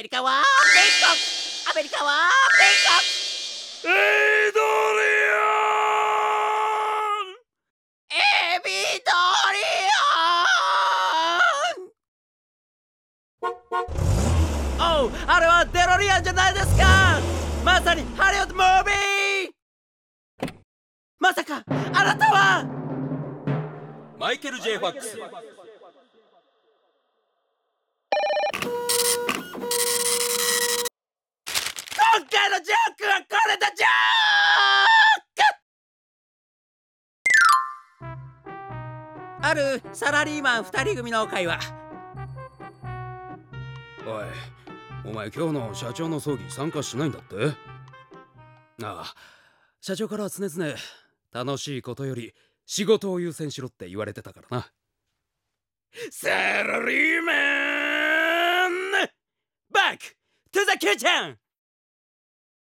メリカは？米国アメリカは？米国エイドリアン！エビドリアン！おうあれはデロリアンじゃないですか！まさにハリウッドムービー！まさかあなたは？マイケル・ J・ ファックス。のジョークはこれだジョークあるサラリーマン2人組の会話。おいお前今日の社長の葬儀参加しないんだって？ああ社長から常々楽しいことより仕事を優先しろって言われてたからな。サラリーマン!バックトゥザキッチン